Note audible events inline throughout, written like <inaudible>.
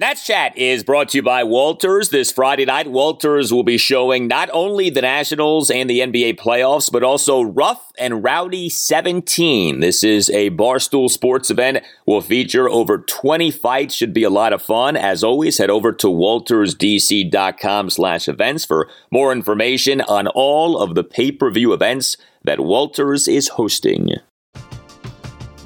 Nats Chat is brought to you by Walters. This Friday night, Walters will be showing not only the Nationals and the NBA playoffs, but also Rough and Rowdy 17. This is a Barstool Sports event. Will feature over 20 fights. Should be a lot of fun. As always, head over to waltersdc.com slash events for more information on all of the pay-per-view events that Walters is hosting.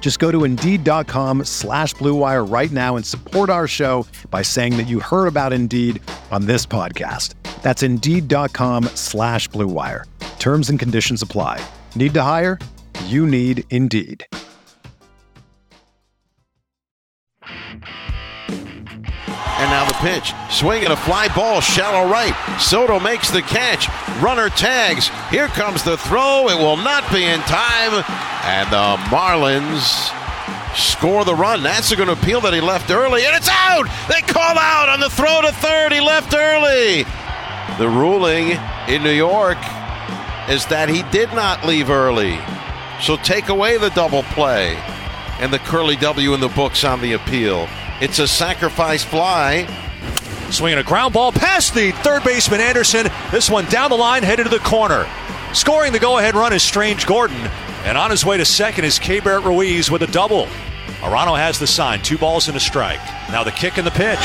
Just go to Indeed.com slash BlueWire right now and support our show by saying that you heard about Indeed on this podcast. That's Indeed.com slash BlueWire. Terms and conditions apply. Need to hire? You need Indeed. And now the pitch. Swinging a fly ball, shallow right. Soto makes the catch. Runner tags. Here comes the throw. It will not be in time. And the Marlins score the run. Are going to appeal that he left early, and it's out. They call out on the throw to third. He left early. The ruling in New York is that he did not leave early. So take away the double play and the curly W in the books on the appeal. It's a sacrifice fly. Swinging a ground ball past the third baseman Anderson. This one down the line, headed to the corner. Scoring the go ahead run is Strange Gordon. And on his way to second is Keibert Ruiz with a double. Arano has the sign, two balls and a strike. Now the kick and the pitch.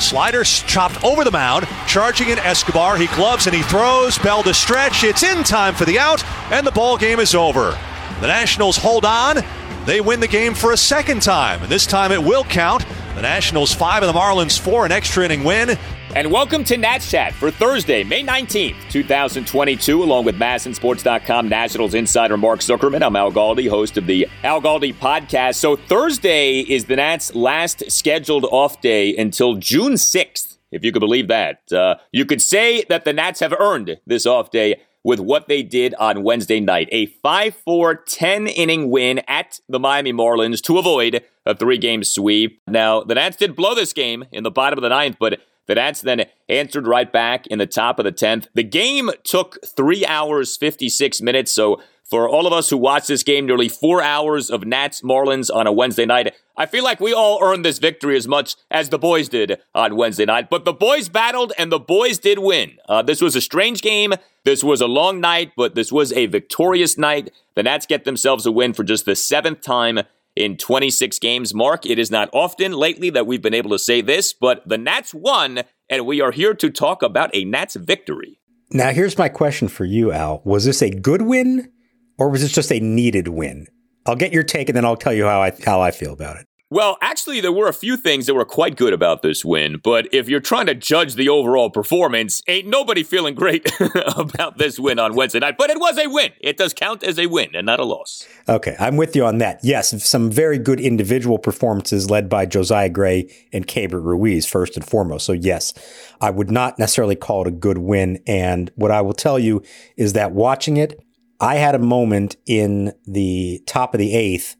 Slider chopped over the mound, charging in Escobar. He gloves and he throws. Bell to stretch. It's in time for the out, and the ball game is over. The Nationals hold on. They win the game for a second time, and this time it will count. The Nationals five and the Marlins four, an extra inning win. And welcome to Nats Chat for Thursday, May 19th, 2022, along with MASNsports.com Nationals insider Mark Zuckerman. I'm Al Galdi, host of the Al Galdi podcast. So Thursday is the Nats' last scheduled off day until June 6th, if you could believe that. Uh, you could say that the Nats have earned this off day with what they did on Wednesday night. A 5 4 10 inning win at the Miami Marlins to avoid a three game sweep. Now, the Nats did blow this game in the bottom of the ninth, but the Nats then answered right back in the top of the 10th. The game took three hours, 56 minutes. So, for all of us who watched this game, nearly four hours of Nats Marlins on a Wednesday night, I feel like we all earned this victory as much as the boys did on Wednesday night. But the boys battled and the boys did win. Uh, this was a strange game. This was a long night, but this was a victorious night. The Nats get themselves a win for just the seventh time in 26 games. Mark, it is not often lately that we've been able to say this, but the Nats won, and we are here to talk about a Nats victory. Now, here's my question for you, Al. Was this a good win or was this just a needed win? I'll get your take and then I'll tell you how I, how I feel about it. Well, actually, there were a few things that were quite good about this win, but if you're trying to judge the overall performance, ain't nobody feeling great <laughs> about this win on Wednesday night. But it was a win. It does count as a win and not a loss. Okay, I'm with you on that. Yes, some very good individual performances led by Josiah Gray and Keibert Ruiz, first and foremost. So, yes, I would not necessarily call it a good win. And what I will tell you is that watching it, I had a moment in the top of the eighth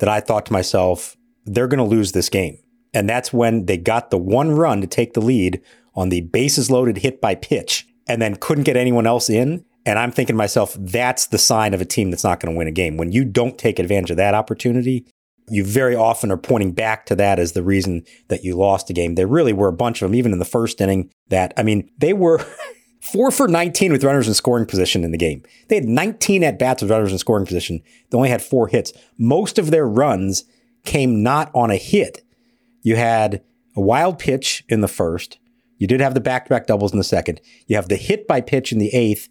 that I thought to myself, they're going to lose this game. And that's when they got the one run to take the lead on the bases loaded hit by pitch and then couldn't get anyone else in. And I'm thinking to myself, that's the sign of a team that's not going to win a game. When you don't take advantage of that opportunity, you very often are pointing back to that as the reason that you lost the game. There really were a bunch of them, even in the first inning, that, I mean, they were <laughs> four for 19 with runners in scoring position in the game. They had 19 at bats with runners in scoring position. They only had four hits. Most of their runs came not on a hit. You had a wild pitch in the first. You did have the back to back doubles in the second. You have the hit by pitch in the eighth.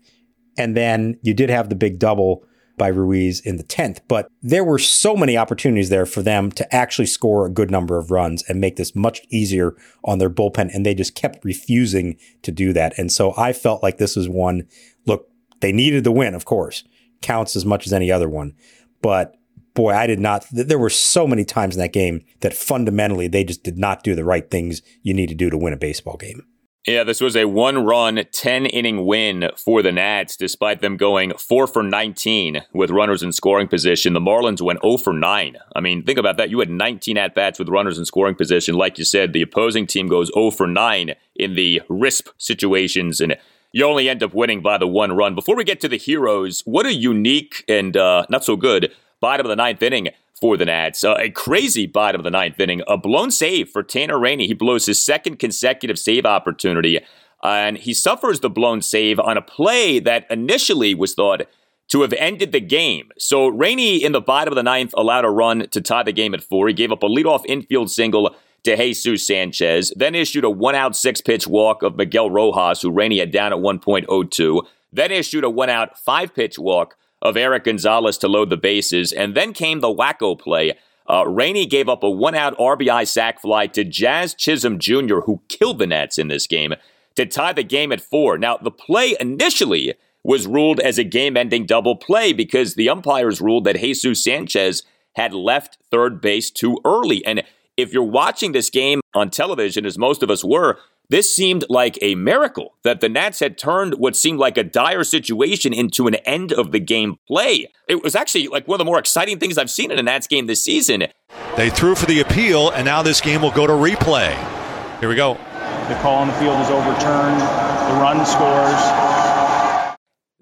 And then you did have the big double by Ruiz in the 10th. But there were so many opportunities there for them to actually score a good number of runs and make this much easier on their bullpen. And they just kept refusing to do that. And so I felt like this was one, look, they needed the win, of course, counts as much as any other one. But boy, I did not. There were so many times in that game that fundamentally they just did not do the right things you need to do to win a baseball game. Yeah, this was a one run, 10 inning win for the Nats, despite them going 4 for 19 with runners in scoring position. The Marlins went 0 for 9. I mean, think about that. You had 19 at bats with runners in scoring position. Like you said, the opposing team goes 0 for 9 in the RISP situations, and you only end up winning by the one run. Before we get to the heroes, what a unique and uh, not so good bottom of the ninth inning for the Nats. Uh, a crazy bottom of the ninth inning. A blown save for Tanner Rainey. He blows his second consecutive save opportunity, and he suffers the blown save on a play that initially was thought to have ended the game. So Rainey in the bottom of the ninth allowed a run to tie the game at four. He gave up a leadoff infield single to Jesus Sanchez, then issued a one out six pitch walk of Miguel Rojas, who Rainey had down at 1.02, then issued a one out five pitch walk of Eric Gonzalez to load the bases. And then came the wacko play. Uh, Rainey gave up a one out RBI sac fly to Jazz Chisholm Jr., who killed the Nats in this game, to tie the game at four. Now, the play initially was ruled as a game ending double play because the umpires ruled that Jesus Sanchez had left third base too early. And if you're watching this game on television, as most of us were, this seemed like a miracle that the Nats had turned what seemed like a dire situation into an end of the game play. It was actually like one of the more exciting things I've seen in a Nats game this season. They threw for the appeal, and now this game will go to replay. Here we go. The call on the field is overturned. The run scores.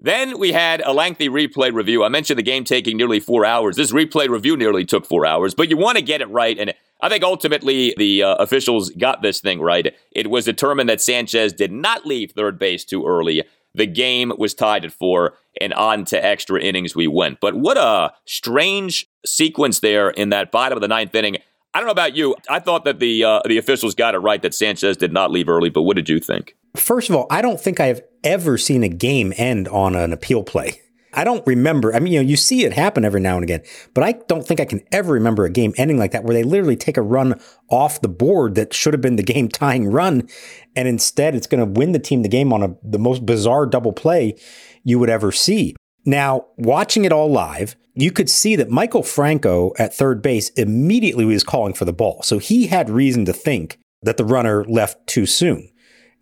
Then we had a lengthy replay review. I mentioned the game taking nearly four hours. This replay review nearly took four hours, but you want to get it right. And I think ultimately the uh, officials got this thing right. It was determined that Sanchez did not leave third base too early. The game was tied at four, and on to extra innings we went. But what a strange sequence there in that bottom of the ninth inning. I don't know about you. I thought that the uh, the officials got it right that Sanchez did not leave early. But what did you think? First of all, I don't think I have ever seen a game end on an appeal play. I don't remember. I mean, you know, you see it happen every now and again, but I don't think I can ever remember a game ending like that where they literally take a run off the board that should have been the game tying run. And instead it's going to win the team the game on a, the most bizarre double play you would ever see. Now, watching it all live, you could see that Maikel Franco at third base immediately was calling for the ball. So he had reason to think that the runner left too soon.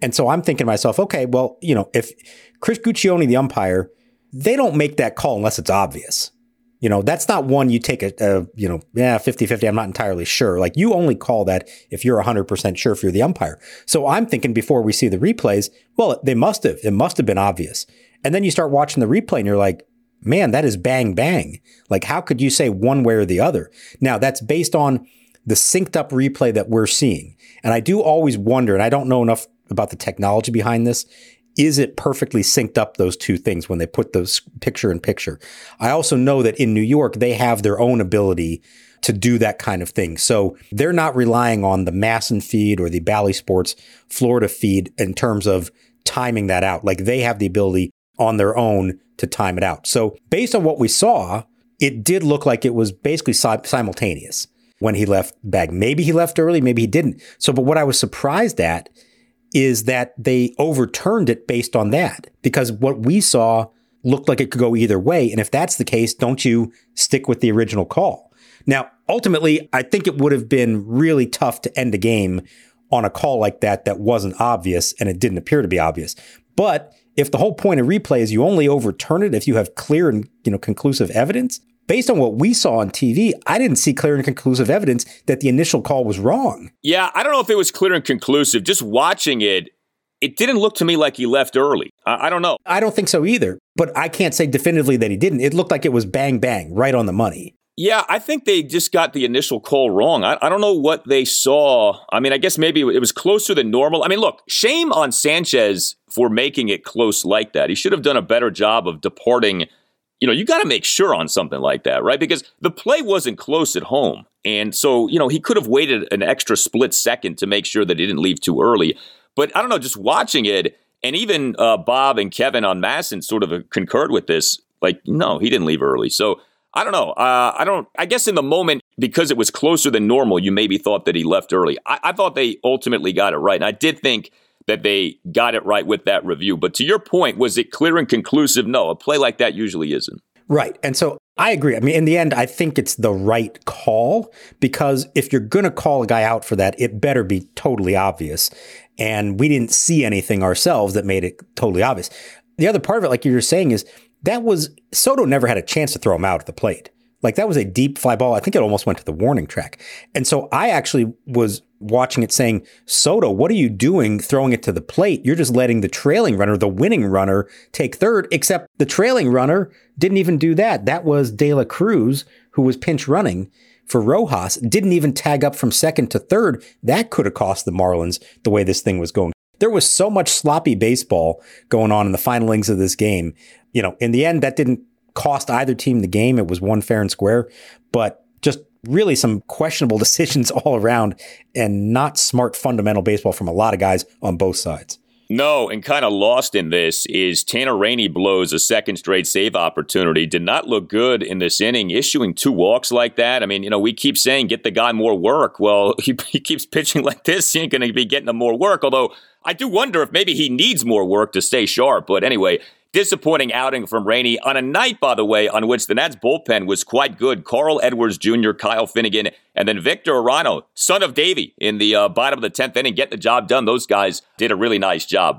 And so I'm thinking to myself, okay, well, you know, if Chris Guccione, the umpire, they don't make that call unless it's obvious. You know, that's not one you take a, a, you know, yeah, 50 50. I'm not entirely sure. Like you only call that if you're 100% sure if you're the umpire. So I'm thinking before we see the replays, well, they must have. It must have been obvious. And then you start watching the replay and you're like, man, that is bang bang. Like, how could you say one way or the other? Now, that's based on the synced up replay that we're seeing. And I do always wonder, and I don't know enough about the technology behind this, is it perfectly synced up those two things when they put those picture in picture? I also know that in New York, they have their own ability to do that kind of thing. So they're not relying on the MASN feed or the Bally Sports Florida feed in terms of timing that out. Like they have the ability on their own to time it out. So based on what we saw, it did look like it was basically si- simultaneous when he left bag. Maybe he left early, maybe he didn't. So, but what I was surprised at is that they overturned it based on that because what we saw looked like it could go either way. And if that's the case, don't you stick with the original call? Now, ultimately, I think it would have been really tough to end a game on a call like that that wasn't obvious and it didn't appear to be obvious. But if the whole point of replay is you only overturn it if you have clear and you know conclusive evidence, based on what we saw on TV, I didn't see clear and conclusive evidence that the initial call was wrong. Yeah, I don't know if it was clear and conclusive. Just watching it, it didn't look to me like he left early. I, I, don't know. I don't think so either, but I can't say definitively that he didn't. It looked like it was bang, bang, right on the money. Yeah, I think they just got the initial call wrong. I, I don't know what they saw. I mean, I guess maybe it was closer than normal. I mean, look, shame on Sanchez for making it close like that. He should have done a better job of departing you know, you got to make sure on something like that, right? Because the play wasn't close at home. And so, you know, he could have waited an extra split second to make sure that he didn't leave too early. But I don't know, just watching it, and even uh, Bob and Kevin on MASN sort of concurred with this. Like, no, he didn't leave early. So I don't know. Uh, I don't. I guess in the moment, because it was closer than normal, you maybe thought that he left early. I, I thought they ultimately got it right, and I did think that they got it right with that review. But to your point, was it clear and conclusive? No, a play like that usually isn't. Right. And so I agree. I mean, in the end, I think it's the right call because if you're going to call a guy out for that, it better be totally obvious. And we didn't see anything ourselves that made it totally obvious. The other part of it, like you were saying, is that was Soto never had a chance to throw him out at the plate. Like that was a deep fly ball. I think it almost went to the warning track. And so I actually was watching it saying, Soto, what are you doing throwing it to the plate? You're just letting the trailing runner, the winning runner, take third, except the trailing runner didn't even do that. That was De La Cruz, who was pinch running for Rojas, didn't even tag up from second to third. That could have cost the Marlins the way this thing was going. There was so much sloppy baseball going on in the final innings of this game. You know, in the end, that didn't cost either team the game. It was one fair and square, but just really some questionable <laughs> decisions all around and not smart fundamental baseball from a lot of guys on both sides. No, and kind of lost in this is Tanner Rainey blows a second straight save opportunity. Did not look good in this inning, issuing two walks like that. I mean, you know, we keep saying get the guy more work. Well, <laughs> he, he keeps pitching like this. He ain't going to be getting him more work. Although I do wonder if maybe he needs more work to stay sharp. But anyway, Disappointing outing from Rainey on a night, by the way, on which the Nats bullpen was quite good. Carl Edwards Jr., Kyle Finnegan, and then Victor Arano, son of Davey, in the uh, bottom of the 10th inning, get the job done. Those guys did a really nice job.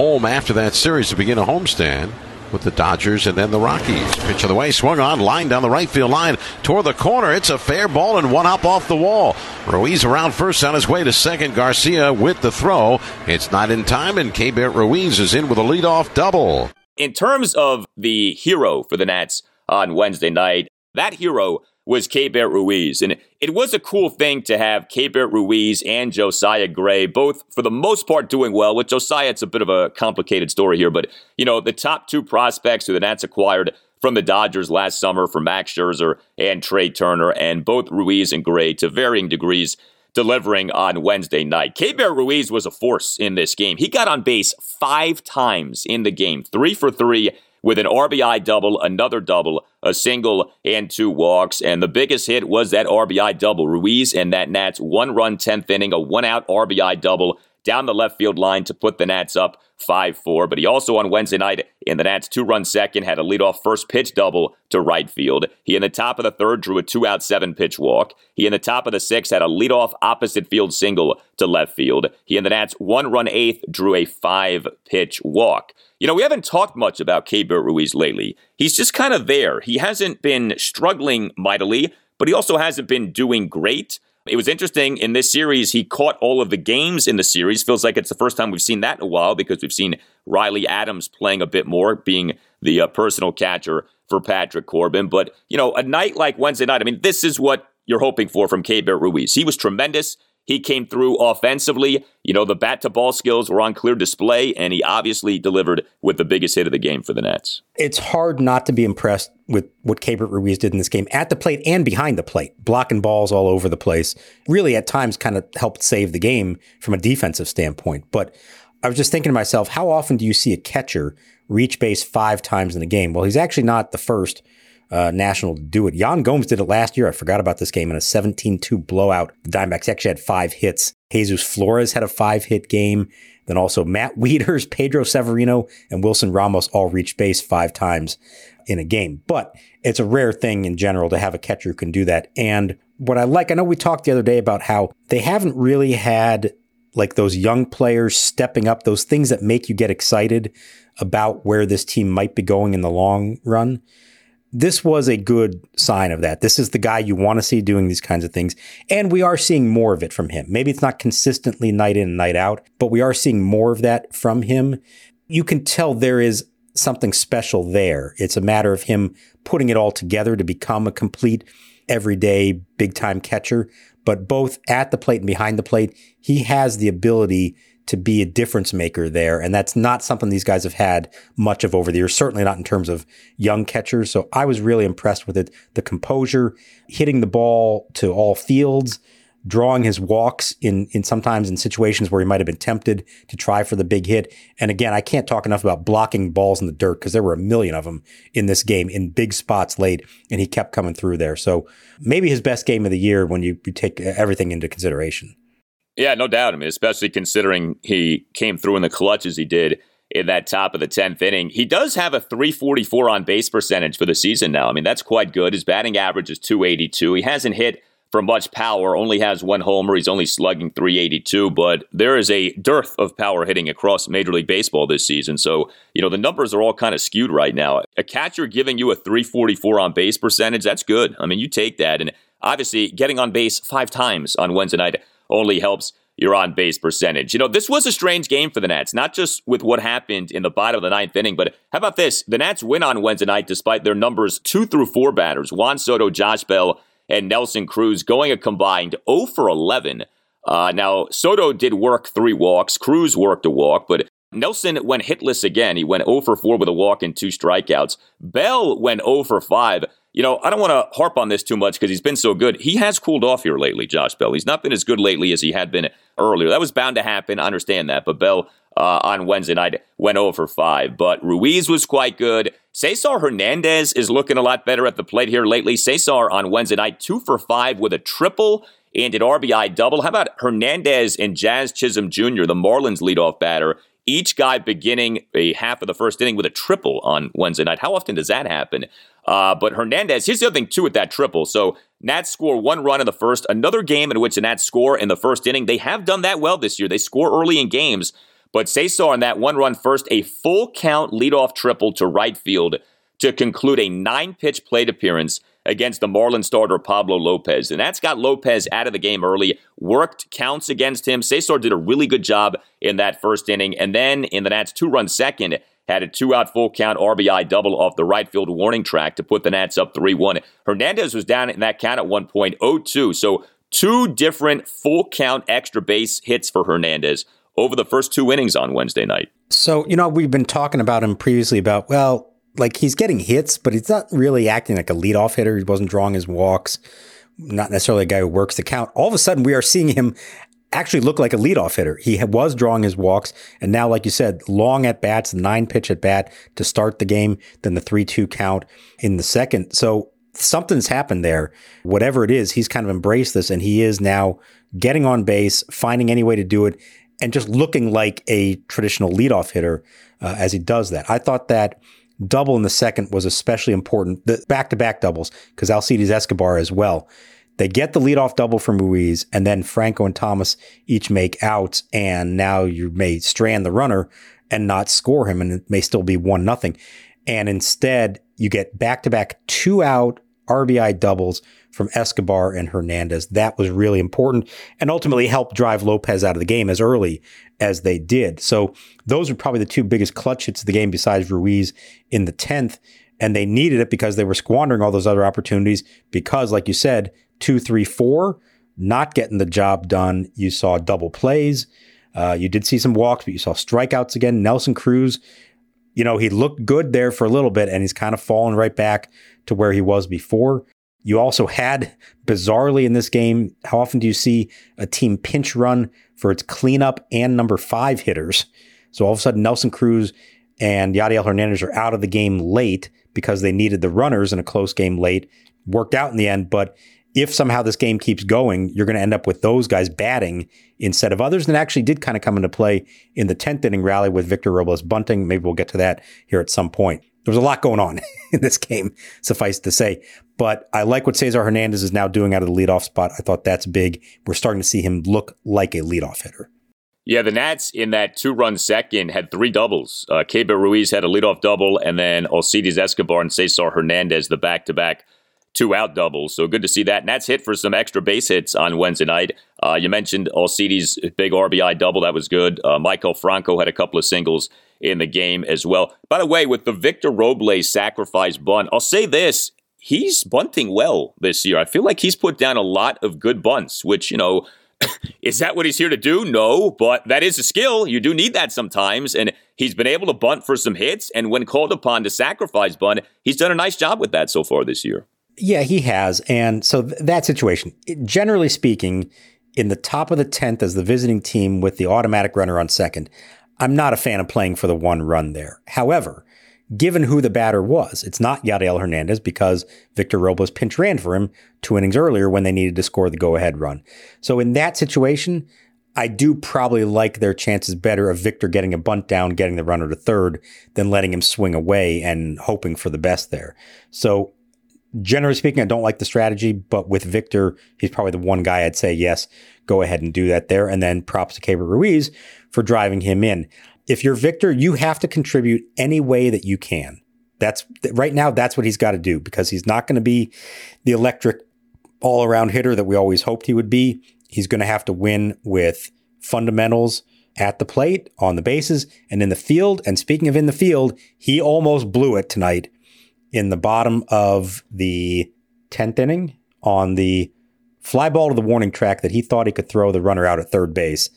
home after that series to begin a homestand with the Dodgers and then the Rockies. Pitch of the way, swung on, line down the right field line toward the corner. It's a fair ball and one up off the wall. Ruiz around first on his way to second. Garcia with the throw. It's not in time, and Keibert Ruiz is in with a leadoff double. In terms of the hero for the Nats on Wednesday night, that hero was Keibert Ruiz. And it was a cool thing to have Keibert Ruiz and Josiah Gray, both for the most part doing well. With Josiah, it's a bit of a complicated story here, but, you know, the top two prospects who the Nats acquired from the Dodgers last summer for Max Scherzer and Trea Turner, and both Ruiz and Gray to varying degrees delivering on Wednesday night. Keibert Ruiz was a force in this game. He got on base five times in the game, three for three with an RBI double, another double, a single, and two walks. And the biggest hit was that RBI double. Ruiz and that Nats one run 10th inning, a one out RBI double down the left field line to put the Nats up 5 4. But he also on Wednesday night in the Nats two run second had a leadoff first pitch double to right field. He in the top of the third drew a two out seven pitch walk. He in the top of the sixth had a leadoff opposite field single to left field. He in the Nats one run eighth drew a five pitch walk. You know, we haven't talked much about Keibert Ruiz lately. He's just kind of there. He hasn't been struggling mightily, but he also hasn't been doing great. It was interesting in this series, he caught all of the games in the series. Feels like it's the first time we've seen that in a while because we've seen Riley Adams playing a bit more, being the uh, personal catcher for Patrick Corbin. But, you know, a night like Wednesday night, I mean, this is what you're hoping for from Keibert Ruiz. He was tremendous he came through offensively. You know, the bat to ball skills were on clear display, and he obviously delivered with the biggest hit of the game for the Nats. It's hard not to be impressed with what Keibert Ruiz did in this game at the plate and behind the plate, blocking balls all over the place. Really, at times, kind of helped save the game from a defensive standpoint. But I was just thinking to myself, how often do you see a catcher reach base five times in a game? Well, he's actually not the first uh, National to do it. Yan Gomes did it last year. I forgot about this game in a 17-2 blowout. The Diamondbacks actually had five hits. Jesus Flores had a five-hit game. Then also Matt <laughs> Wieters, Pedro Severino, and Wilson Ramos all reached base five times in a game. But it's a rare thing in general to have a catcher who can do that. And what I like, I know we talked the other day about how they haven't really had like those young players stepping up, those things that make you get excited about where this team might be going in the long run this was a good sign of that. This is the guy you want to see doing these kinds of things. And we are seeing more of it from him. Maybe it's not consistently night in and night out, but we are seeing more of that from him. You can tell there is something special there. It's a matter of him putting it all together to become a complete, everyday, big time catcher. But both at the plate and behind the plate, he has the ability to be a difference maker there. And that's not something these guys have had much of over the years, certainly not in terms of young catchers. So I was really impressed with it. The composure, hitting the ball to all fields, drawing his walks in, in sometimes in situations where he might have been tempted to try for the big hit. And again, I can't talk enough about blocking balls in the dirt because there were a million of them in this game in big spots late, and he kept coming through there. So maybe his best game of the year when you, you take everything into consideration. Yeah, no doubt. I mean, especially considering he came through in the clutch as he did in that top of the 10th inning. He does have a 344 on base percentage for the season now. I mean, that's quite good. His batting average is 282. He hasn't hit for much power, only has one homer. He's only slugging 382, but there is a dearth of power hitting across Major League Baseball this season. So, you know, the numbers are all kind of skewed right now. A catcher giving you a 344 on base percentage, that's good. I mean, you take that. And obviously, getting on base five times on Wednesday night only helps your on base percentage. You know, this was a strange game for the Nats, not just with what happened in the bottom of the ninth inning, but how about this? The Nats win on Wednesday night despite their numbers two through four batters Juan Soto, Josh Bell, and Nelson Cruz going a combined 0 for 11. Uh, now, Soto did work three walks, Cruz worked a walk, but Nelson went hitless again. He went 0 for 4 with a walk and two strikeouts. Bell went 0 for 5 you know, I don't want to harp on this too much because he's been so good. He has cooled off here lately, Josh Bell. He's not been as good lately as he had been earlier. That was bound to happen. I understand that. But Bell uh, on Wednesday night went over five. But Ruiz was quite good. Cesar Hernandez is looking a lot better at the plate here lately. Cesar on Wednesday night, two for five with a triple and an RBI double. How about Hernandez and Jazz Chisholm Jr., the Marlins leadoff batter? Each guy beginning a half of the first inning with a triple on Wednesday night. How often does that happen? Uh, but Hernandez, here's the other thing too with that triple. So Nats score one run in the first. Another game in which the Nats score in the first inning. They have done that well this year. They score early in games. But Cesar on that one run first, a full count leadoff triple to right field to conclude a nine pitch plate appearance against the Marlins starter Pablo Lopez. And that's got Lopez out of the game early, worked counts against him. Cesar did a really good job in that first inning. And then in the Nats two run second, had a two out full count RBI double off the right field warning track to put the Nats up 3 1. Hernandez was down in that count at 1.02. So two different full count extra base hits for Hernandez over the first two innings on Wednesday night. So, you know, we've been talking about him previously about, well, like he's getting hits, but he's not really acting like a leadoff hitter. He wasn't drawing his walks, not necessarily a guy who works the count. All of a sudden, we are seeing him actually look like a leadoff hitter. He was drawing his walks, and now, like you said, long at bats, nine pitch at bat to start the game, then the three two count in the second. So something's happened there. Whatever it is, he's kind of embraced this, and he is now getting on base, finding any way to do it, and just looking like a traditional leadoff hitter uh, as he does that. I thought that double in the second was especially important. The back to back doubles because Alcides Escobar as well they get the leadoff double from Ruiz, and then Franco and Thomas each make outs, and now you may strand the runner and not score him, and it may still be one nothing. And instead, you get back to back two out RBI doubles from Escobar and Hernandez. That was really important and ultimately helped drive Lopez out of the game as early as they did. So those were probably the two biggest clutch hits of the game besides Ruiz in the 10th. And they needed it because they were squandering all those other opportunities because, like you said, two, three, four not getting the job done. You saw double plays. Uh, you did see some walks, but you saw strikeouts again. Nelson Cruz, you know, he looked good there for a little bit and he's kind of fallen right back to where he was before. You also had, bizarrely in this game, how often do you see a team pinch run for its cleanup and number five hitters? So all of a sudden, Nelson Cruz and Yadiel Hernandez are out of the game late because they needed the runners in a close game late. Worked out in the end, but if somehow this game keeps going, you're going to end up with those guys batting instead of others. And actually did kind of come into play in the 10th inning rally with Victor Robles bunting. Maybe we'll get to that here at some point. There was a lot going on <laughs> in this game, suffice to say. But I like what Cesar Hernandez is now doing out of the leadoff spot. I thought that's big. We're starting to see him look like a leadoff hitter. Yeah, the Nats in that two-run second had three doubles. Uh, Ruiz had a leadoff double, and then Alcides Escobar and Cesar Hernandez the back-to-back two out doubles. So good to see that. And that's hit for some extra base hits on Wednesday night. Uh, you mentioned Alcides' big RBI double. That was good. Uh, Maikel Franco had a couple of singles in the game as well. By the way, with the Victor Robles sacrifice bunt, I'll say this. He's bunting well this year. I feel like he's put down a lot of good bunts, which, you know, <laughs> is that what he's here to do? No, but that is a skill. You do need that sometimes. And he's been able to bunt for some hits. And when called upon to sacrifice bunt, he's done a nice job with that so far this year. Yeah, he has. And so th- that situation, generally speaking, in the top of the 10th as the visiting team with the automatic runner on second, I'm not a fan of playing for the one run there. However, given who the batter was, it's not Yadiel Hernandez because Victor Robles pinch ran for him two innings earlier when they needed to score the go ahead run. So in that situation, I do probably like their chances better of Victor getting a bunt down, getting the runner to third, than letting him swing away and hoping for the best there. So generally speaking, I don't like the strategy, but with Victor, he's probably the one guy I'd say, yes, go ahead and do that there. And then props to Keibert Ruiz for driving him in. If you're Victor, you have to contribute any way that you can. That's right now, that's what he's got to do because he's not going to be the electric all around hitter that we always hoped he would be. He's going to have to win with fundamentals at the plate, on the bases, and in the field. And speaking of in the field, he almost blew it tonight in the bottom of the 10th inning on the fly ball to the warning track that he thought he could throw the runner out at third base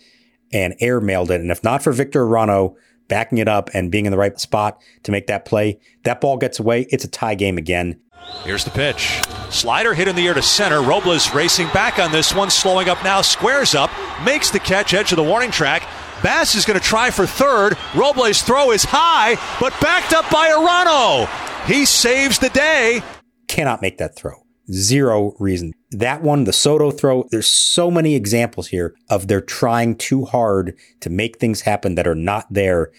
and airmailed it. And if not for Victor Arano backing it up and being in the right spot to make that play, that ball gets away. It's a tie game again. Here's the pitch. Slider hit in the air to center. Robles racing back on this one, slowing up now, squares up, makes the catch, edge of the warning track. Bass is going to try for third. Robles' throw is high, but backed up by Arano. He saves the day. Cannot make that throw. Zero reason. That one, the Soto throw, there's so many examples here of they're trying too hard to make things happen that are not there.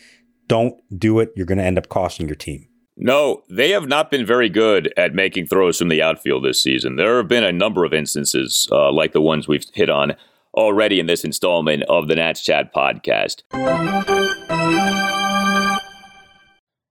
Don't do it. You're going to end up costing your team. No, they have not been very good at making throws from the outfield this season. There have been a number of instances uh, like the ones we've hit on already in this installment of the Nats Chat podcast.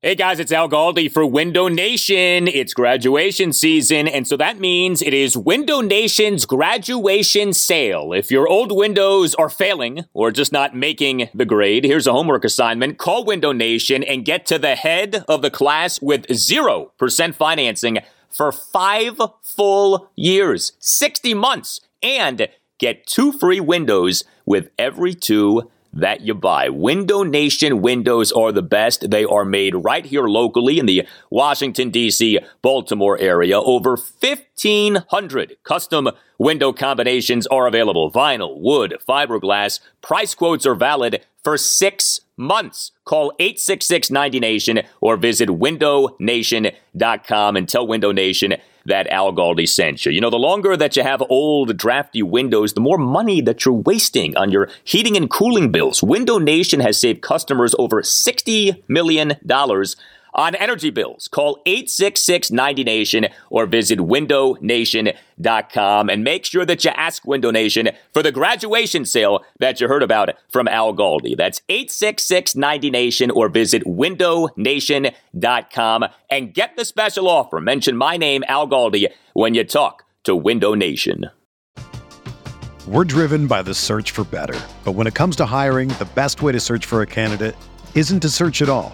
Hey guys, it's Al Galdi for Window Nation. It's graduation season, and so that means it is Window Nation's graduation sale. If your old windows are failing or just not making the grade, here's a homework assignment. Call Window Nation and get to the head of the class with 0% financing for five full years, 60 months, and get two free windows with every two that you buy. Window Nation windows are the best. They are made right here locally in the Washington, D.C., Baltimore area. Over 1,500 custom window combinations are available vinyl, wood, fiberglass. Price quotes are valid for six months. Call 866 90 Nation or visit windownation.com and tell Window Nation that Al Galdi sent you. You know, the longer that you have old, drafty windows, the more money that you're wasting on your heating and cooling bills. Window Nation has saved customers over $60 million on energy bills. Call 866 90 Nation or visit windownation.com and make sure that you ask Window Nation for the graduation sale that you heard about from Al Galdi. That's 866 90 Nation or visit windownation.com and get the special offer. Mention my name, Al Galdi, when you talk to Window Nation. We're driven by the search for better. But when it comes to hiring, the best way to search for a candidate isn't to search at all.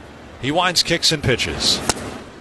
He winds, kicks, and pitches.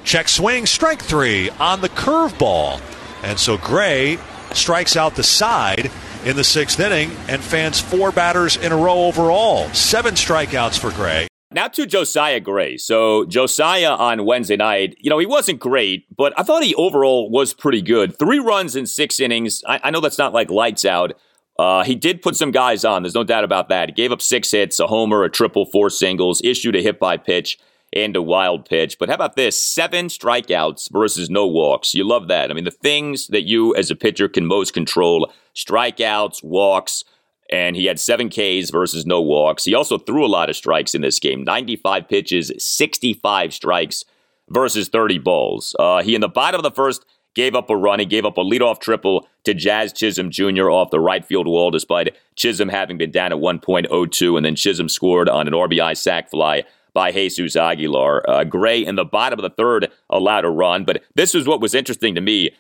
Check swing, strike three on the curveball. And so Gray strikes out the side in the sixth inning and fans four batters in a row overall. Seven strikeouts for Gray. Now to Josiah Gray. So Josiah on Wednesday night, you know, he wasn't great, but I thought he overall was pretty good. Three runs in six innings. I, I know that's not like lights out. Uh, he did put some guys on. There's no doubt about that. He gave up six hits, a homer, a triple, four singles, issued a hit by pitch and a wild pitch. But how about this? Seven strikeouts versus no walks. You love that. I mean, the things that you as a pitcher can most control strikeouts, walks, and he had seven Ks versus no walks. He also threw a lot of strikes in this game 95 pitches, 65 strikes versus 30 balls. Uh, he, in the bottom of the first, gave up a run. He gave up a leadoff triple to Jazz Chisholm Jr. off the right field wall, despite Chisholm having been down at 1.02, and then Chisholm scored on an RBI sac fly by Jesus Aguilar. Uh, Gray in the bottom of the third allowed a run, but this was what was interesting to me.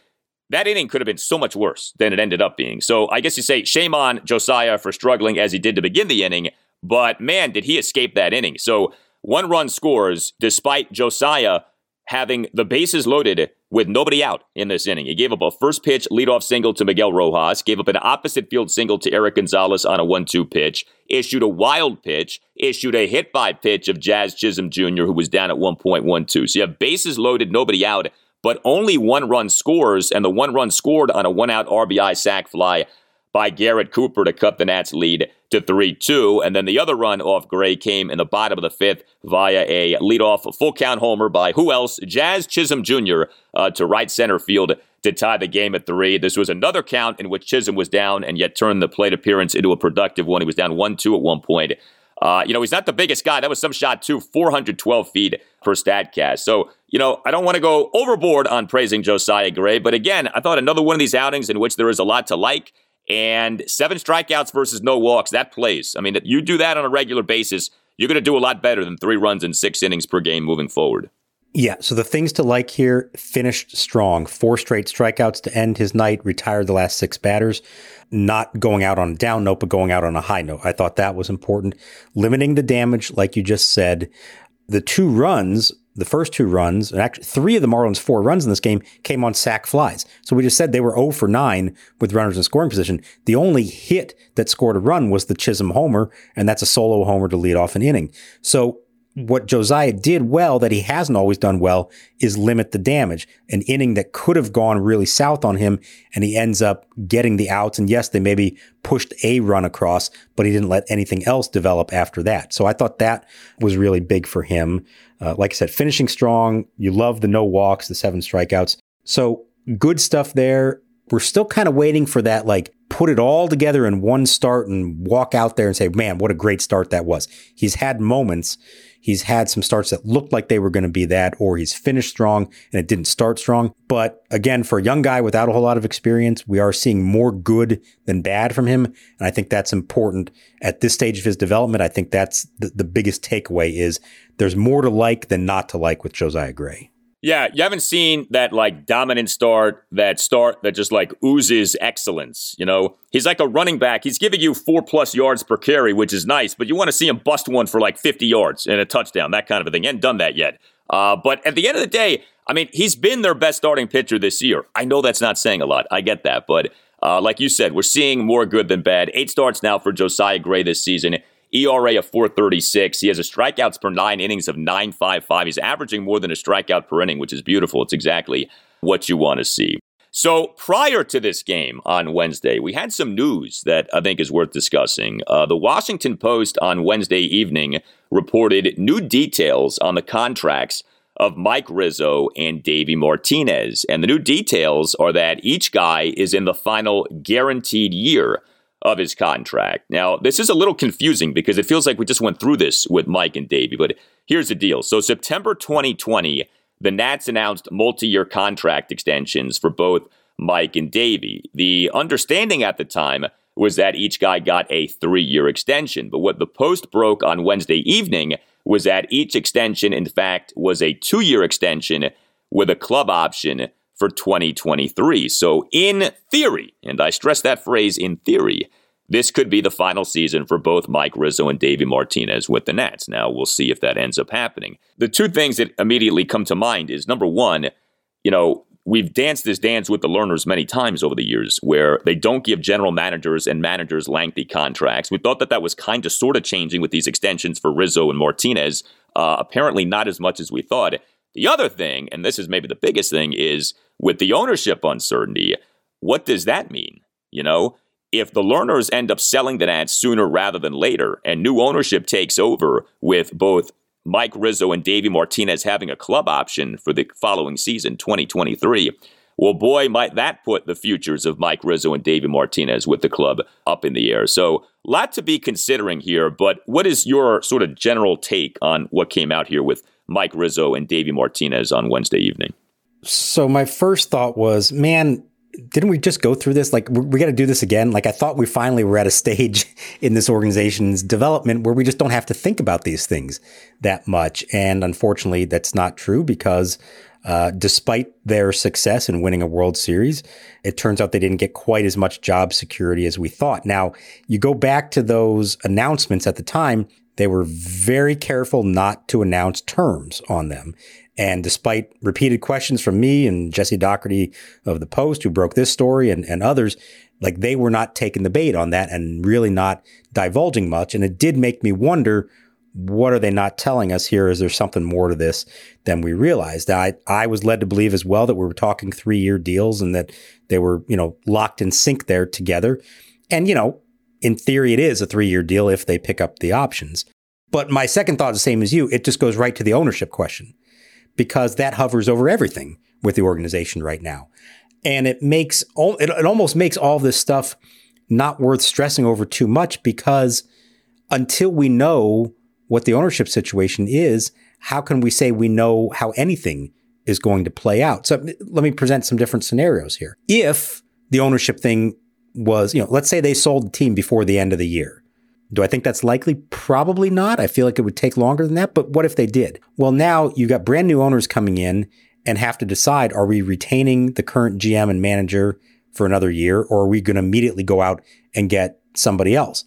That inning could have been so much worse than it ended up being. So I guess you say shame on Josiah for struggling as he did to begin the inning, but man, did he escape that inning. So one run scores despite Josiah having the bases loaded with nobody out in this inning. He gave up a first pitch leadoff single to Miguel Rojas, gave up an opposite field single to Erik Gonzalez on a 1 2 pitch, issued a wild pitch, issued a hit by pitch of Jazz Chisholm Jr., who was down at 1.12. So you have bases loaded, nobody out, but only one run scores, and the one run scored on a one out RBI sac fly by Garrett Cooper to cut the Nats lead to 3 2. And then the other run off Gray came in the bottom of the fifth via a leadoff full count homer by who else? Jazz Chisholm Jr. Uh, to right center field to tie the game at three. This was another count in which Chisholm was down and yet turned the plate appearance into a productive one. He was down 1 2 at one point. Uh, you know, he's not the biggest guy. That was some shot, too, 412 feet per StatCast. So, you know, I don't want to go overboard on praising Josiah Gray, but again, I thought another one of these outings in which there is a lot to like. And seven strikeouts versus no walks, that plays. I mean, if you do that on a regular basis, you're going to do a lot better than three runs in six innings per game moving forward. Yeah, so the things to like here finished strong. Four straight strikeouts to end his night, retired the last six batters, not going out on a down note, but going out on a high note. I thought that was important. Limiting the damage, like you just said. The two runs the first two runs, and actually three of the Marlins' four runs in this game came on sac flies. So we just said they were 0 for 9 with runners in scoring position. The only hit that scored a run was the Chisholm homer, and that's a solo homer to lead off an inning. So what Josiah did well that he hasn't always done well is limit the damage. An inning that could have gone really south on him, and he ends up getting the outs. And yes, they maybe pushed a run across, but he didn't let anything else develop after that. So I thought that was really big for him. Uh, like I said, finishing strong. You love the no walks, the seven strikeouts. So good stuff there. We're still kind of waiting for that, like put it all together in one start and walk out there and say, man, what a great start that was. He's had moments He's had some starts that looked like they were going to be that, or he's finished strong and it didn't start strong. But again, for a young guy without a whole lot of experience, we are seeing more good than bad from him. And I think that's important at this stage of his development. I think that's the, the biggest takeaway is there's more to like than not to like with Josiah Gray. Yeah, you haven't seen that like dominant start, that start that just like oozes excellence. You know, he's like a running back. He's giving you four plus yards per carry, which is nice, but you want to see him bust one for like 50 yards and a touchdown, that kind of a thing. Hasn't done that yet. Uh, but at the end of the day, I mean, he's been their best starting pitcher this year. I know that's not saying a lot. I get that. But uh, like you said, we're seeing more good than bad. Eight starts now for Josiah Gray this season. ERA of 436. He has a strikeouts per nine innings of 955. He's averaging more than a strikeout per inning, which is beautiful. It's exactly what you want to see. So prior to this game on Wednesday, we had some news that I think is worth discussing. Uh, the Washington Post on Wednesday evening reported new details on the contracts of Mike Rizzo and Davey Martinez. And the new details are that each guy is in the final guaranteed year of his contract. Now, this is a little confusing because it feels like we just went through this with Mike and Davey, but here's the deal. So, September 2020, the Nats announced multi year contract extensions for both Mike and Davey. The understanding at the time was that each guy got a three year extension, but what the Post broke on Wednesday evening was that each extension, in fact, was a two year extension with a club option for 2023. So, in theory, and I stress that phrase in theory, this could be the final season for both Mike Rizzo and Davey Martinez with the Nats. Now, we'll see if that ends up happening. The two things that immediately come to mind is number one, you know, we've danced this dance with the Lerners many times over the years where they don't give general managers and managers lengthy contracts. We thought that that was kind of sort of changing with these extensions for Rizzo and Martinez. Uh, apparently, not as much as we thought. The other thing, and this is maybe the biggest thing, is with the ownership uncertainty, what does that mean? You know, if the Lerners end up selling the Nats sooner rather than later, and new ownership takes over with both Mike Rizzo and Davey Martinez having a club option for the following season, 2023. Well, boy, might that put the futures of Mike Rizzo and Davey Martinez with the club up in the air. So, a lot to be considering here. But what is your sort of general take on what came out here with Mike Rizzo and Davey Martinez on Wednesday evening? So my first thought was, man, didn't we just go through this? Like, we, we got to do this again. Like, I thought we finally were at a <laughs> stage in this organization's development where we just don't have to think about these things that much. And unfortunately, that's not true because uh, despite their success in winning a World Series, it turns out they didn't get quite as much job security as we thought. Now, you go back to those announcements at the time, they were very careful not to announce terms on them. And despite repeated questions from me and Jesse Dougherty of the Post, who broke this story, and, and others, like they were not taking the bait on that and really not divulging much. And it did make me wonder what are they not telling us here? Is there something more to this than we realized? I, I was led to believe as well that we were talking three year deals and that they were, you know, locked in sync there together. And, you know, in theory, it is a three year deal if they pick up the options. But my second thought is the same as you. It just goes right to the ownership question because that hovers over everything with the organization right now. And it makes it, it almost makes all this stuff not worth stressing over too much because until we know what the ownership situation is, how can we say we know how anything is going to play out? So let me present some different scenarios here. If the ownership thing was, you know, let's say they sold the team before the end of the year do I think that's likely? Probably not. I feel like it would take longer than that. But what if they did? Well, now you've got brand new owners coming in and have to decide are we retaining the current GM and manager for another year or are we going to immediately go out and get somebody else?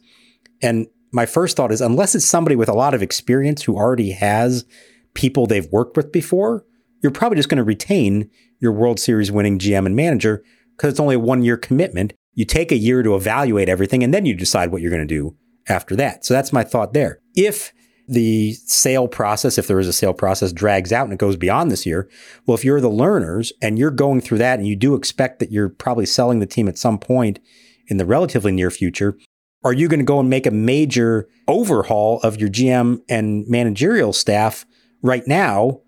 And my first thought is unless it's somebody with a lot of experience who already has people they've worked with before, you're probably just going to retain your World Series winning GM and manager because it's only a one year commitment. You take a year to evaluate everything and then you decide what you're going to do after that. So that's my thought there. If the sale process, if there is a sale process, drags out and it goes beyond this year. Well, if you're the Lerners and you're going through that and you do expect that you're probably selling the team at some point in the relatively near future, are you going to go and make a major overhaul of your GM and managerial staff right now?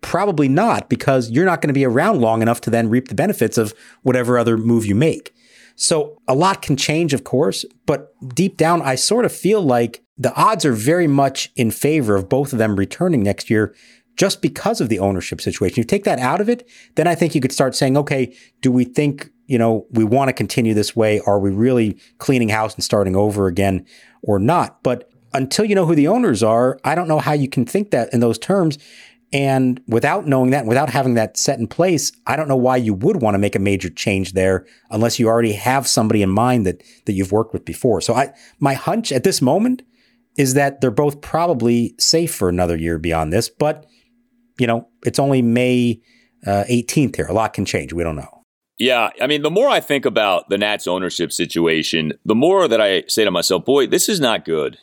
Probably not, because you're not going to be around long enough to then reap the benefits of whatever other move you make. So a lot can change, of course, but deep down, I sort of feel like the odds are very much in favor of both of them returning next year just because of the ownership situation. You take that out of it, then I think you could start saying, okay, do we think, you know, we want to continue this way? Are we really cleaning house and starting over again or not? But until you know who the owners are, I don't know how you can think that in those terms. And without knowing that, without having that set in place, I don't know why you would want to make a major change there unless you already have somebody in mind that that you've worked with before. So I my hunch at this moment is that they're both probably safe for another year beyond this, but you know, it's only May uh, 18th here. A lot can change. We don't know. Yeah, I mean, the more I think about the Nats ownership situation, the more that I say to myself, boy, this is not good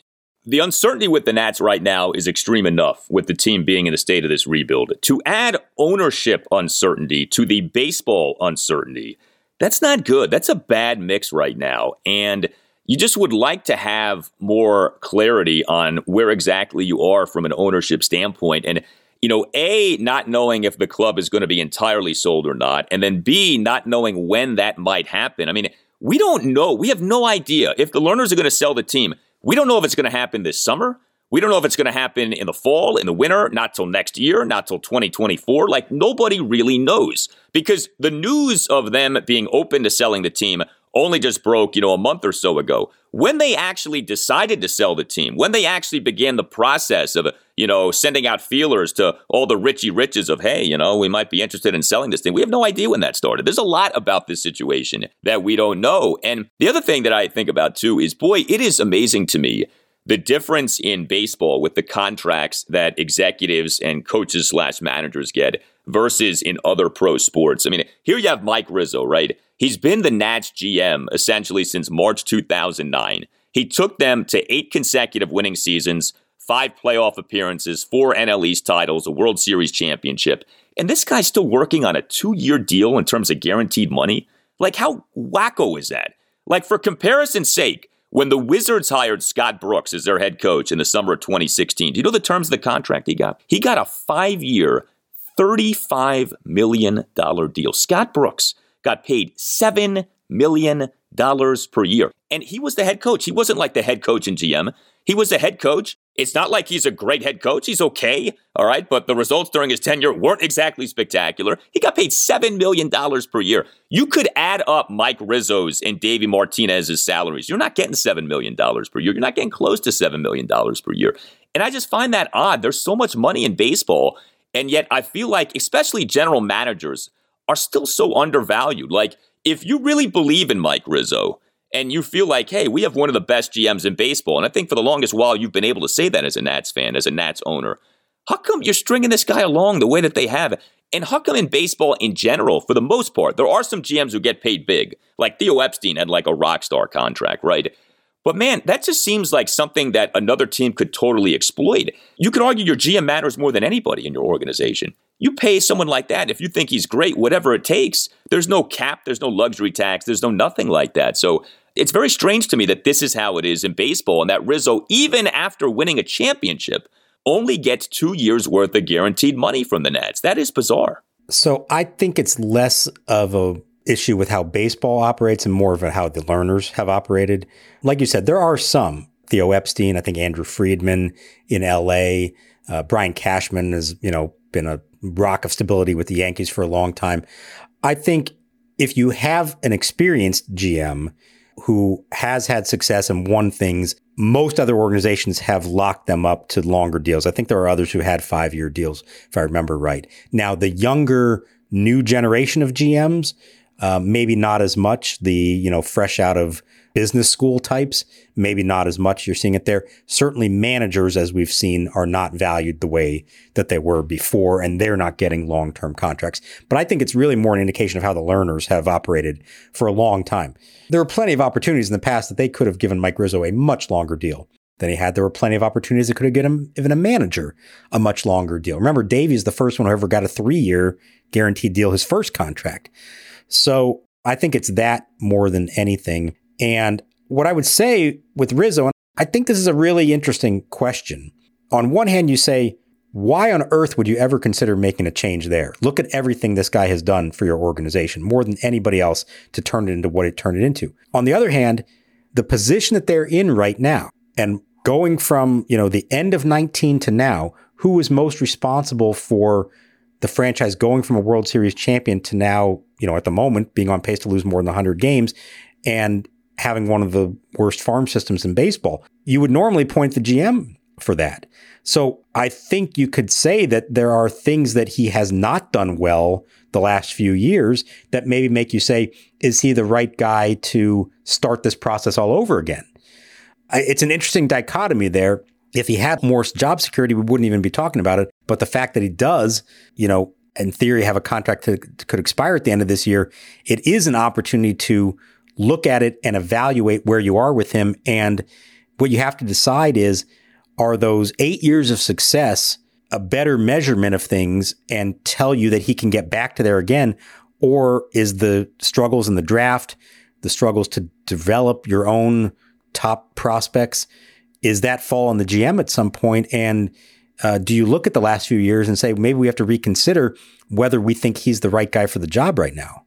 the uncertainty with the Nats right now is extreme enough with the team being in the state of this rebuild. To add ownership uncertainty to the baseball uncertainty, that's not good. That's a bad mix right now. And you just would like to have more clarity on where exactly you are from an ownership standpoint. And, you know, A, not knowing if the club is going to be entirely sold or not. And then B, not knowing when that might happen. I mean, we don't know. We have no idea if the Lerners are going to sell the team. We don't know if it's going to happen this summer. We don't know if it's going to happen in the fall, in the winter, not till next year, not till 2024. Like nobody really knows because the news of them being open to selling the team only just broke, you know, a month or so ago. When they actually decided to sell the team, when they actually began the process of, you know, sending out feelers to all the Richie Riches of, hey, you know, we might be interested in selling this thing. We have no idea when that started. There's a lot about this situation that we don't know. And the other thing that I think about too is, boy, it is amazing to me the difference in baseball with the contracts that executives and coaches slash managers get versus in other pro sports. I mean, here you have Mike Rizzo, right? He's been the Nats GM essentially since March 2009. He took them to eight consecutive winning seasons, five playoff appearances, four NL East titles, a World Series championship. And this guy's still working on a two year deal in terms of guaranteed money. Like, how wacko is that? Like, for comparison's sake, when the Wizards hired Scott Brooks as their head coach in the summer of 2016, do you know the terms of the contract he got? He got a five year, $35 million deal. Scott Brooks got paid $7 million per year. And he was the head coach. He wasn't like the head coach and GM. He was the head coach. It's not like he's a great head coach. He's okay, all right, but the results during his tenure weren't exactly spectacular. He got paid $7 million per year. You could add up Mike Rizzo's and Davey Martinez's salaries. You're not getting $7 million per year. You're not getting close to $7 million per year. And I just find that odd. There's so much money in baseball. And yet I feel like, especially general managers, are still so undervalued. Like, if you really believe in Mike Rizzo and you feel like, hey, we have one of the best GMs in baseball, and I think for the longest while you've been able to say that as a Nats fan, as a Nats owner, how come you're stringing this guy along the way that they have? And how come in baseball in general, for the most part, there are some GMs who get paid big, like Theo Epstein had like a rock star contract, right? But man, that just seems like something that another team could totally exploit. You could argue your GM matters more than anybody in your organization. You pay someone like that if you think he's great, whatever it takes. There's no cap, there's no luxury tax, there's no nothing like that. So it's very strange to me that this is how it is in baseball and that Rizzo, even after winning a championship, only gets two years worth of guaranteed money from the Nats. That is bizarre. So I think it's less of a issue with how baseball operates and more of how the Lerners have operated. Like you said, there are some. Theo Epstein, I think Andrew Friedman in LA, uh, Brian Cashman has, you know, been a rock of stability with the Yankees for a long time. I think if you have an experienced GM who has had success and won things, most other organizations have locked them up to longer deals. I think there are others who had five year deals, if I remember right. Now, the younger new generation of GMs, uh, maybe not as much. The you know fresh out of business school types, maybe not as much. You're seeing it there. Certainly, managers, as we've seen, are not valued the way that they were before, and they're not getting long term contracts. But I think it's really more an indication of how the Lerners have operated for a long time. There were plenty of opportunities in the past that they could have given Mike Rizzo a much longer deal. than he had. There were plenty of opportunities that could have given him even a manager a much longer deal. Remember, Davey's the first one who ever got a three year guaranteed deal, his first contract. So I think it's that more than anything. And what I would say with Rizzo, and I think this is a really interesting question. On one hand, you say, why on earth would you ever consider making a change there? Look at everything this guy has done for your organization, more than anybody else to turn it into what it turned it into. On the other hand, the position that they're in right now and going from, you know, the end of 19 to now, who was most responsible for the franchise going from a World Series champion to now, you know, at the moment being on pace to lose more than 100 games and having one of the worst farm systems in baseball. You would normally point the GM for that. So I think you could say that there are things that he has not done well the last few years that maybe make you say, is he the right guy to start this process all over again? It's an interesting dichotomy there. If he had more job security, we wouldn't even be talking about it. But the fact that he does, you know, in theory, have a contract that could expire at the end of this year, it is an opportunity to look at it and evaluate where you are with him. And what you have to decide is, are those eight years of success a better measurement of things and tell you that he can get back to there again? Or is the struggles in the draft, the struggles to develop your own top prospects, is that fall on the GM at some point? And uh, do you look at the last few years and say maybe we have to reconsider whether we think he's the right guy for the job right now?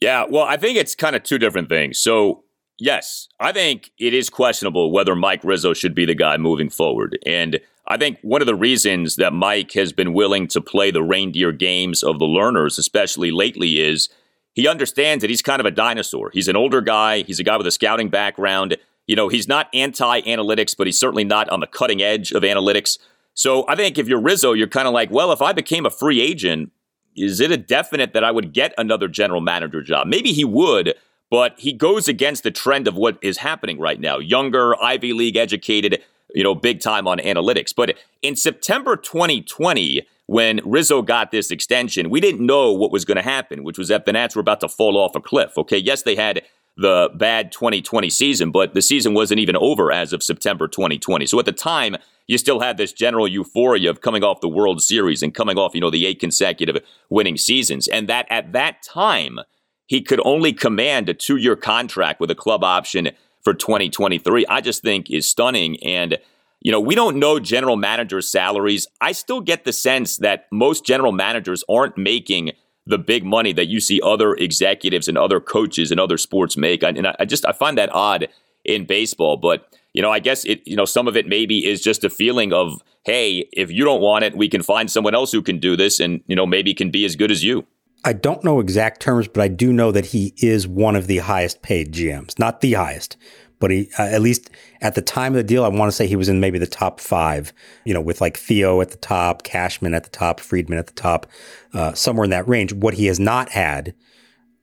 Yeah, well, I think it's kind of two different things. So Yes, I think it is questionable whether Mike Rizzo should be the guy moving forward. And I think one of the reasons that Mike has been willing to play the reindeer games of the Lerners, especially lately, is he understands that he's kind of a dinosaur. He's an older guy, he's a guy with a scouting background. You know, he's not anti analytics, but he's certainly not on the cutting edge of analytics. So I think if you're Rizzo, you're kind of like, well, if I became a free agent, is it a definite that I would get another general manager job? Maybe he would but he goes against the trend of what is happening right now. Younger, Ivy League educated, you know, big time on analytics. But in September 2020, when Rizzo got this extension, we didn't know what was going to happen, which was that the Nats were about to fall off a cliff. Okay, yes, they had the bad 2020 season, but the season wasn't even over as of September 2020. So at the time, you still had this general euphoria of coming off the World Series and coming off, you know, the eight consecutive winning seasons. And that at that time, he could only command a two year contract with a club option for 2023, I just think is stunning. And, you know, we don't know general managers' salaries. I still get the sense that most general managers aren't making the big money that you see other executives and other coaches and other sports make. And I just, I find that odd in baseball. But, you know, I guess it, you know, some of it maybe is just a feeling of, hey, if you don't want it, we can find someone else who can do this and, you know, maybe can be as good as you. I don't know exact terms, but I do know that he is one of the highest paid GMs. Not the highest, but he, uh, at least at the time of the deal, I want to say he was in maybe the top five, you know, with like Theo at the top, Cashman at the top, Friedman at the top, uh, somewhere in that range. What he has not had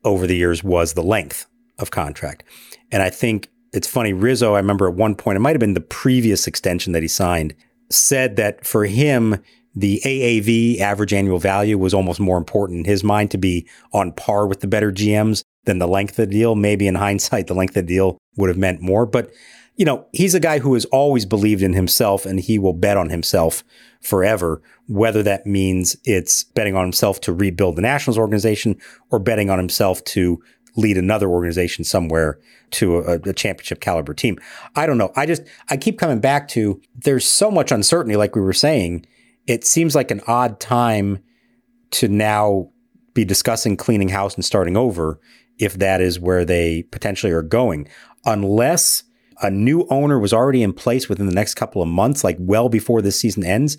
over the years was the length of contract. And I think it's funny, Rizzo, I remember at one point, it might have been the previous extension that he signed, said that for him, the AAV, average annual value, was almost more important in his mind to be on par with the better GMs than the length of the deal. Maybe in hindsight, the length of the deal would have meant more. But, you know, he's a guy who has always believed in himself and he will bet on himself forever, whether that means it's betting on himself to rebuild the Nationals organization or betting on himself to lead another organization somewhere to a, a, championship caliber team. I don't know. I just, I keep coming back to there's so much uncertainty, like we were saying it seems like an odd time to now be discussing cleaning house and starting over if that is where they potentially are going. Unless a new owner was already in place within the next couple of months, like well before this season ends,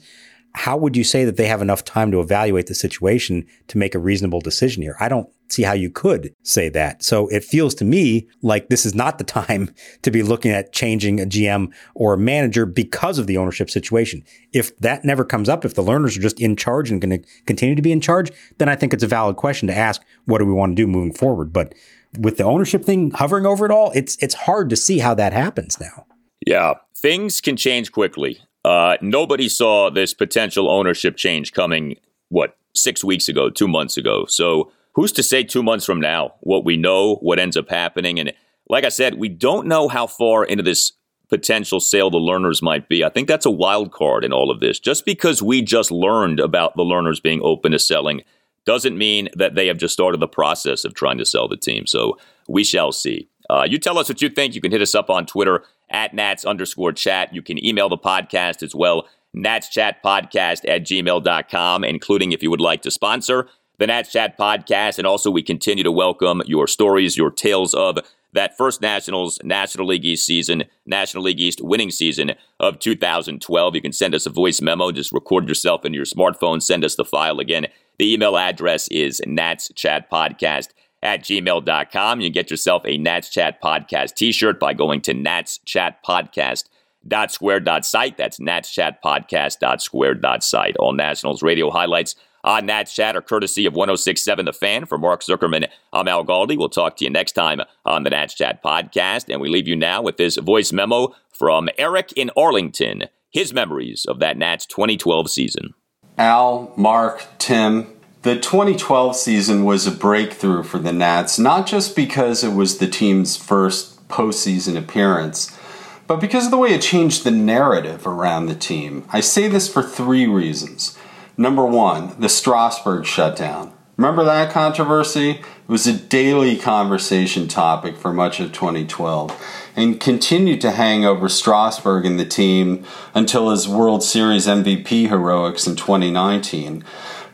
how would you say that they have enough time to evaluate the situation to make a reasonable decision here? I don't see how you could say that. So it feels to me like this is not the <laughs> time to be looking at changing a GM or a manager because of the ownership situation. If that never comes up, if the Lerners are just in charge and going to continue to be in charge, then I think it's a valid question to ask, what do we want to do moving forward? But with the ownership thing hovering over it all, it's it's hard to see how that happens now. Yeah, things can change quickly. Uh, nobody saw this potential ownership change coming, what, six weeks ago, two months ago. So who's to say two months from now what we know, what ends up happening? And like I said, we don't know how far into this potential sale the Lerners might be. I think that's a wild card in all of this. Just because we just learned about the Lerners being open to selling doesn't mean that they have just started the process of trying to sell the team. So we shall see. Uh, you tell us what you think. You can hit us up on Twitter at Nats underscore chat. You can email the podcast as well, Nats Chat Podcast at gmail.com, including if you would like to sponsor the Nats Chat Podcast. And also, we continue to welcome your stories, your tales of that first Nationals National League East season, National League East winning season of 2012. You can send us a voice memo. Just record yourself in your smartphone. Send us the file again. The email address is natschatpodcast at gmail.com. You get yourself a Nats Chat Podcast t shirt by going to natschatpodcast.square.site. That's natschatpodcast.square.site. All Nationals radio highlights on Nats Chat are courtesy of 1067 The Fan. For Mark Zuckerman, I'm Al Galdi. We'll talk to you next time on the Nats Chat podcast. And we leave you now with this voice memo from Eric in Arlington. His memories of that Nats 2012 season. Al, Mark, Tim, the 2012 season was a breakthrough for the Nats, not just because it was the team's first postseason appearance, but because of the way it changed the narrative around the team. I say this for three reasons. Number one, the Strasburg shutdown. Remember that controversy? It was a daily conversation topic for much of 2012 and continued to hang over Strasburg and the team until his World Series MVP heroics in 2019.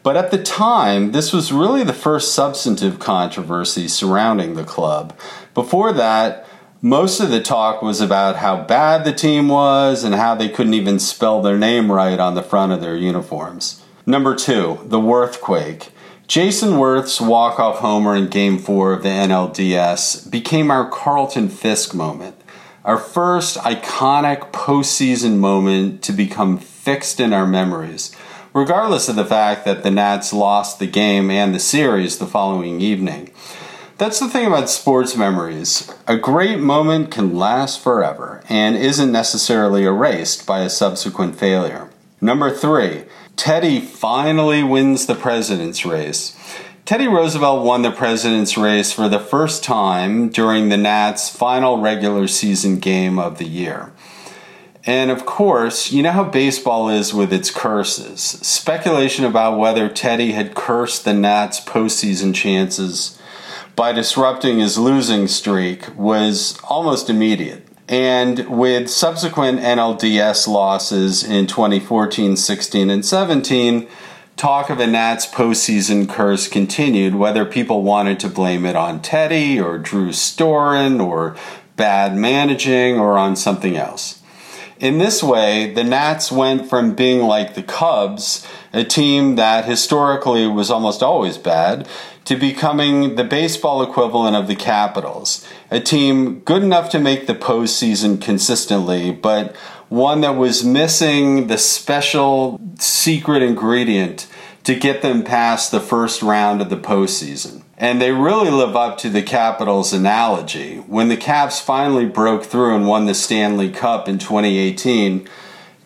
But at the time, this was really the first substantive controversy surrounding the club. Before that, most of the talk was about how bad the team was and how they couldn't even spell their name right on the front of their uniforms. Number two, the Werthquake. Jayson Werth's walk-off homer in Game 4 of the NLDS became our Carlton Fisk moment. Our first iconic postseason moment to become fixed in our memories, regardless of the fact that the Nats lost the game and the series the following evening. That's the thing about sports memories. A great moment can last forever and isn't necessarily erased by a subsequent failure. Number three, Teddy finally wins the president's race. Teddy Roosevelt won the president's race for the first time during the Nats' final regular season game of the year. And of course, you know how baseball is with its curses. Speculation about whether Teddy had cursed the Nats' postseason chances by disrupting his losing streak was almost immediate. And with subsequent NLDS losses in 2014, 16, and 17, talk of a Nats postseason curse continued, whether people wanted to blame it on Teddy or Drew Storen or bad managing or on something else. In this way, the Nats went from being like the Cubs, a team that historically was almost always bad, to becoming the baseball equivalent of the Capitals, a team good enough to make the postseason consistently, but one that was missing the special secret ingredient to get them past the first round of the postseason. And they really live up to the Capitals analogy. When the Caps finally broke through and won the Stanley Cup in 2018,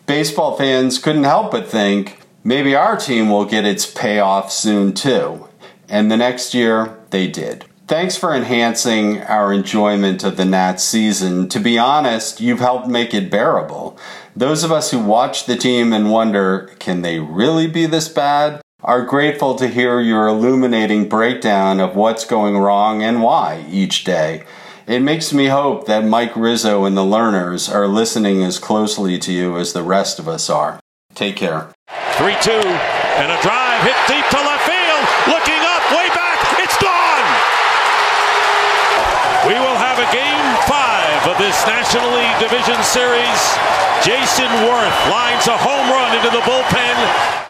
baseball fans couldn't help but think maybe our team will get its payoff soon too. And the next year, they did. Thanks for enhancing our enjoyment of the Nats season. To be honest, you've helped make it bearable. Those of us who watch the team and wonder, can they really be this bad? Are grateful to hear your illuminating breakdown of what's going wrong and why each day. It makes me hope that Mike Rizzo and the Lerners are listening as closely to you as the rest of us are. Take care. 3 2, and a drive hit deep to left field. Looking up, way back. It's gone. We will have a game five of this National League Division Series. Jayson Werth lines a home run into the bullpen.